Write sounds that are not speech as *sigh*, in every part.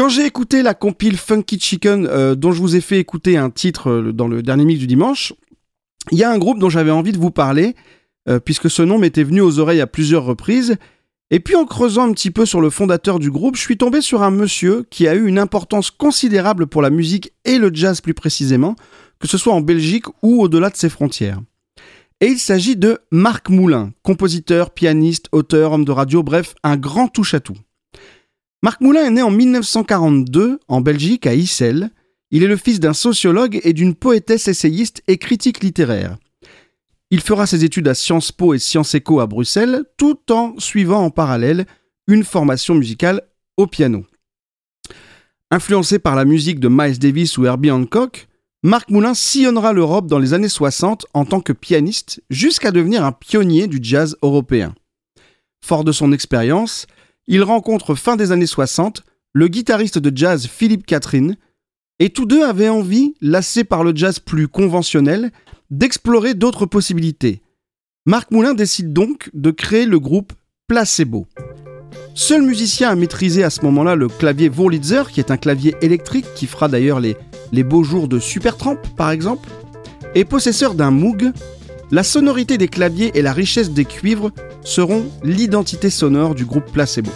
Quand j'ai écouté la compile Funky Chicken, euh, dont je vous ai fait écouter un titre euh, dans le dernier mix du dimanche, il y a un groupe dont j'avais envie de vous parler, euh, puisque ce nom m'était venu aux oreilles à plusieurs reprises. Et puis en creusant un petit peu sur le fondateur du groupe, je suis tombé sur un monsieur qui a eu une importance considérable pour la musique et le jazz plus précisément, que ce soit en Belgique ou au-delà de ses frontières. Et il s'agit de Marc Moulin, compositeur, pianiste, auteur, homme de radio, bref, un grand touche-à-tout. Marc Moulin est né en 1942 en Belgique à Issel. Il est le fils d'un sociologue et d'une poétesse essayiste et critique littéraire. Il fera ses études à Sciences Po et Sciences Éco à Bruxelles, tout en suivant en parallèle une formation musicale au piano. Influencé par la musique de Miles Davis ou Herbie Hancock, Marc Moulin sillonnera l'Europe dans les années 60 en tant que pianiste jusqu'à devenir un pionnier du jazz européen. Fort de son expérience, il rencontre fin des années 60 le guitariste de jazz Philippe Catherine, et tous deux avaient envie, lassés par le jazz plus conventionnel, d'explorer d'autres possibilités. Marc Moulin décide donc de créer le groupe Placebo. Seul musicien à maîtriser à ce moment-là le clavier Wurlitzer, qui est un clavier électrique qui fera d'ailleurs les, les beaux jours de Supertramp par exemple, et possesseur d'un Moog, la sonorité des claviers et la richesse des cuivres seront l'identité sonore du groupe Placebo.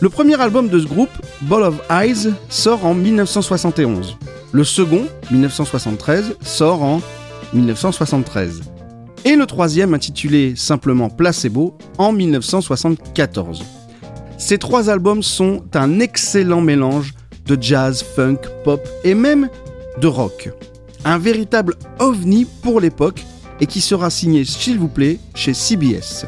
Le premier album de ce groupe, Ball of Eyes, sort en 1971. Le second, 1973, sort en 1973. Et le troisième, intitulé simplement Placebo, en 1974. Ces trois albums sont un excellent mélange de jazz, funk, pop et même de rock. Un véritable ovni pour l'époque et qui sera signé, s'il vous plaît, chez CBS.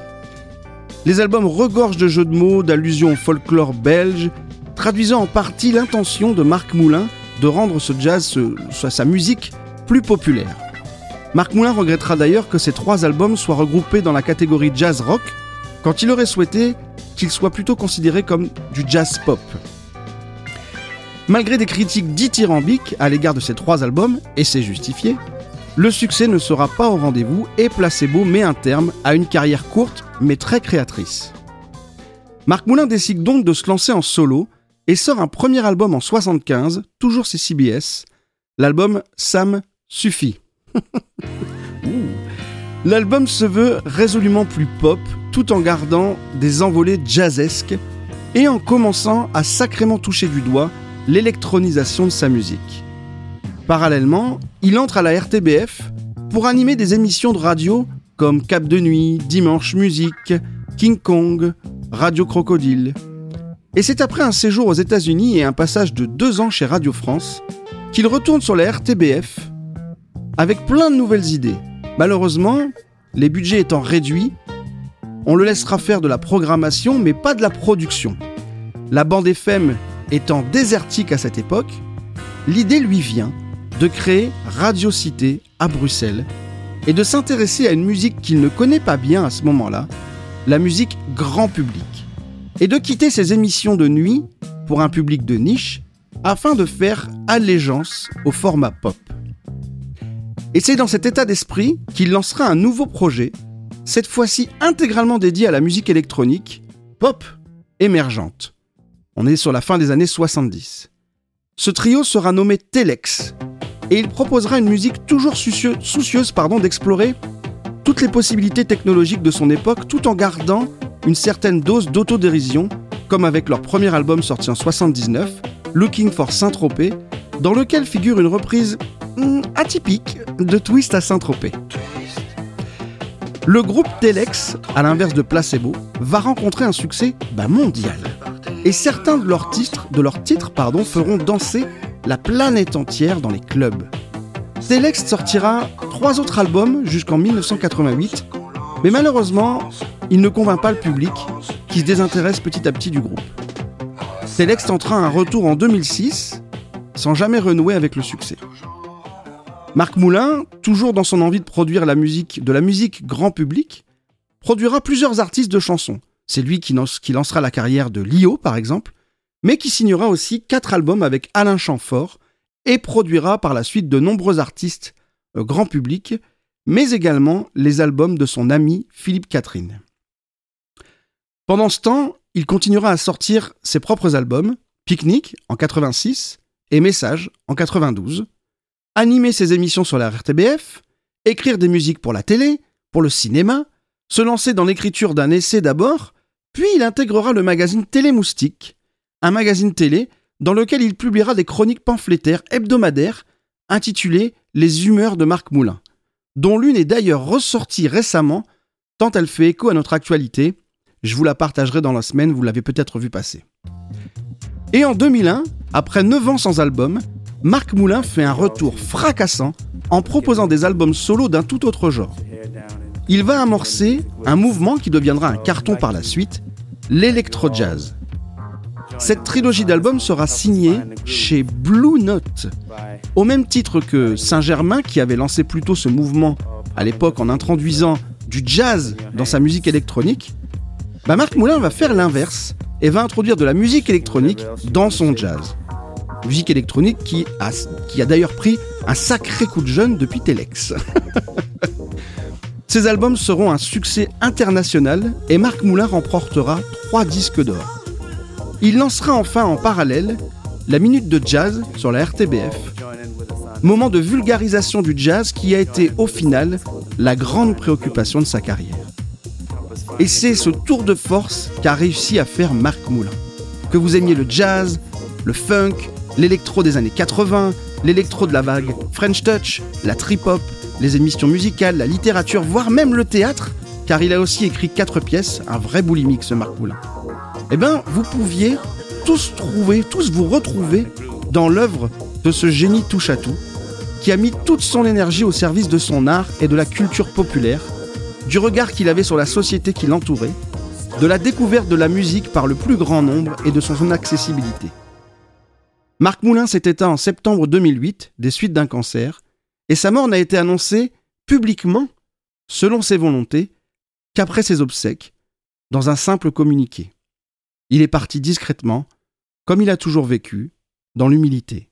Les albums regorgent de jeux de mots, d'allusions au folklore belge, traduisant en partie l'intention de Marc Moulin de rendre ce jazz, soit sa musique, plus populaire. Marc Moulin regrettera d'ailleurs que ces trois albums soient regroupés dans la catégorie jazz rock, quand il aurait souhaité qu'ils soient plutôt considérés comme du jazz pop. Malgré des critiques dithyrambiques à l'égard de ces trois albums, et c'est justifié, le succès ne sera pas au rendez-vous et Placebo met un terme à une carrière courte mais très créatrice. Marc Moulin décide donc de se lancer en solo et sort un premier album en 75, toujours chez CBS, l'album Sam suffit. *laughs* L'album se veut résolument plus pop tout en gardant des envolées jazzesques et en commençant à sacrément toucher du doigt l'électronisation de sa musique. Parallèlement, il entre à la RTBF pour animer des émissions de radio comme Cap de Nuit, Dimanche Musique, King Kong, Radio Crocodile. Et c'est après un séjour aux États-Unis et un passage de deux ans chez Radio France qu'il retourne sur la RTBF avec plein de nouvelles idées. Malheureusement, les budgets étant réduits, on le laissera faire de la programmation mais pas de la production. La bande FM étant désertique à cette époque, l'idée lui vient de créer Radio Cité à Bruxelles et de s'intéresser à une musique qu'il ne connaît pas bien à ce moment-là, la musique grand public, et de quitter ses émissions de nuit pour un public de niche afin de faire allégeance au format pop. Et c'est dans cet état d'esprit qu'il lancera un nouveau projet, cette fois-ci intégralement dédié à la musique électronique, pop émergente. On est sur la fin des années 70. Ce trio sera nommé Telex et il proposera une musique toujours soucieuse d'explorer toutes les possibilités technologiques de son époque tout en gardant une certaine dose d'autodérision, comme avec leur premier album sorti en 79, Looking for Saint-Tropez, dans lequel figure une reprise hmm, atypique de Twist à Saint-Tropez. Le groupe Telex, à l'inverse de Placebo, va rencontrer un succès bah, mondial. Et certains de leurs titres, de leurs titres pardon, feront danser la planète entière dans les clubs. Telex sortira trois autres albums jusqu'en 1988, mais malheureusement, il ne convainc pas le public qui se désintéresse petit à petit du groupe. Telex tentera un retour en 2006 sans jamais renouer avec le succès. Marc Moulin, toujours dans son envie de produire la musique, de la musique grand public, produira plusieurs artistes de chansons. C'est lui qui, lancera la carrière de Lio, par exemple, mais qui signera aussi quatre albums avec Alain Chamfort et produira par la suite de nombreux artistes euh, grand public, mais également les albums de son ami Philippe Catherine. Pendant ce temps, il continuera à sortir ses propres albums, Picnic en 86 et Message en 92, animer ses émissions sur la RTBF, écrire des musiques pour la télé, pour le cinéma, se lancer dans l'écriture d'un essai d'abord, puis il intégrera le magazine Télé Moustique, un magazine télé dans lequel il publiera des chroniques pamphlétaires hebdomadaires intitulées Les humeurs de Marc Moulin, dont l'une est d'ailleurs ressortie récemment, tant elle fait écho à notre actualité. Je vous la partagerai dans la semaine, vous l'avez peut-être vu passer. Et en 2001, après 9 ans sans album, Marc Moulin fait un retour fracassant en proposant des albums solo d'un tout autre genre. Il va amorcer un mouvement qui deviendra un carton par la suite, l'électro-jazz. Cette trilogie d'albums sera signée chez Blue Note, au même titre que Saint-Germain qui avait lancé plutôt ce mouvement à l'époque en introduisant du jazz dans sa musique électronique. Bah Marc Moulin va faire l'inverse et va introduire de la musique électronique dans son jazz. Musique électronique qui a, qui a d'ailleurs pris un sacré coup de jeune depuis Telex. *laughs* Ces albums seront un succès international et Marc Moulin remportera trois disques d'or. Il lancera enfin en parallèle la Minute de Jazz sur la RTBF, moment de vulgarisation du jazz qui a été au final la grande préoccupation de sa carrière. Et c'est ce tour de force qu'a réussi à faire Marc Moulin. Que vous aimiez le jazz, le funk, l'électro des années 80, l'électro de la vague French Touch, la trip-hop, les émissions musicales, la littérature, voire même le théâtre, car il a aussi écrit quatre pièces, un vrai boulimique ce Marc Moulin. Eh bien, vous pouviez tous trouver, tous vous retrouver dans l'œuvre de ce génie touche-à-tout, qui a mis toute son énergie au service de son art et de la culture populaire, du regard qu'il avait sur la société qui l'entourait, de la découverte de la musique par le plus grand nombre et de son accessibilité. Marc Moulin s'est éteint en septembre 2008 des suites d'un cancer, et sa mort n'a été annoncée publiquement, selon ses volontés, qu'après ses obsèques, dans un simple communiqué. Il est parti discrètement, comme il a toujours vécu, dans l'humilité.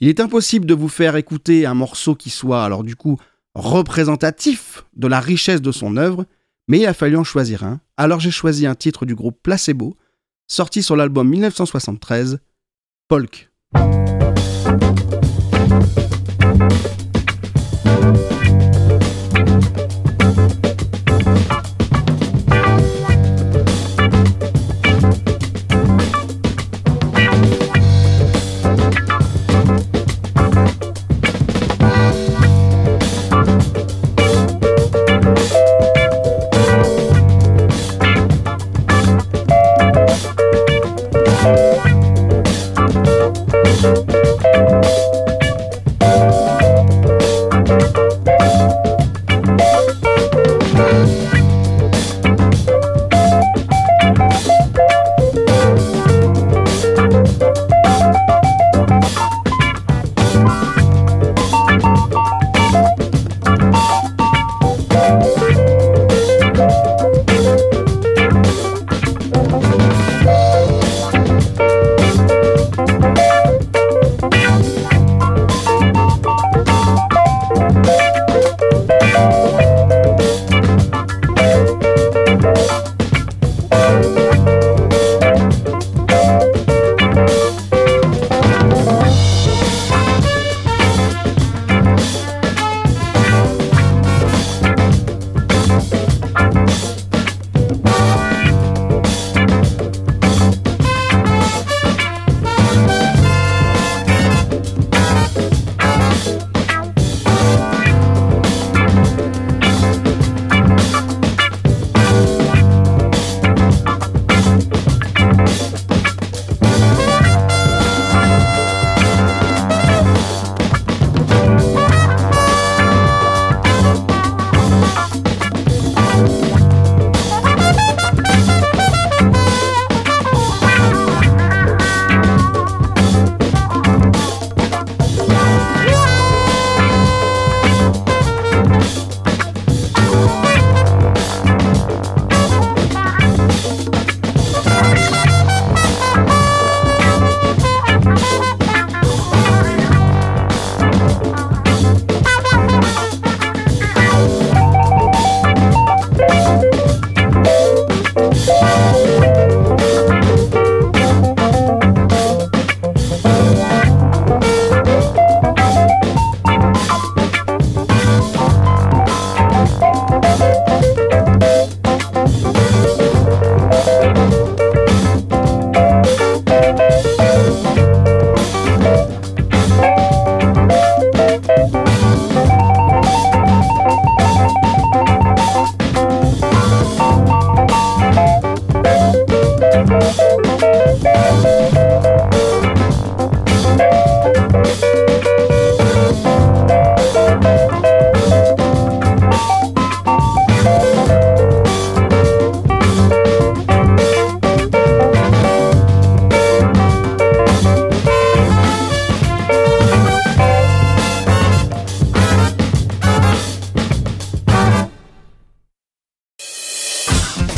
Il est impossible de vous faire écouter un morceau qui soit, alors du coup, représentatif de la richesse de son œuvre, mais il a fallu en choisir un. Alors j'ai choisi un titre du groupe Placebo, sorti sur l'album 1973, Polk. Thank you.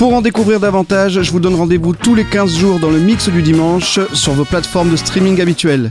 Pour en découvrir davantage, je vous donne rendez-vous tous les 15 jours dans le mix du dimanche sur vos plateformes de streaming habituelles.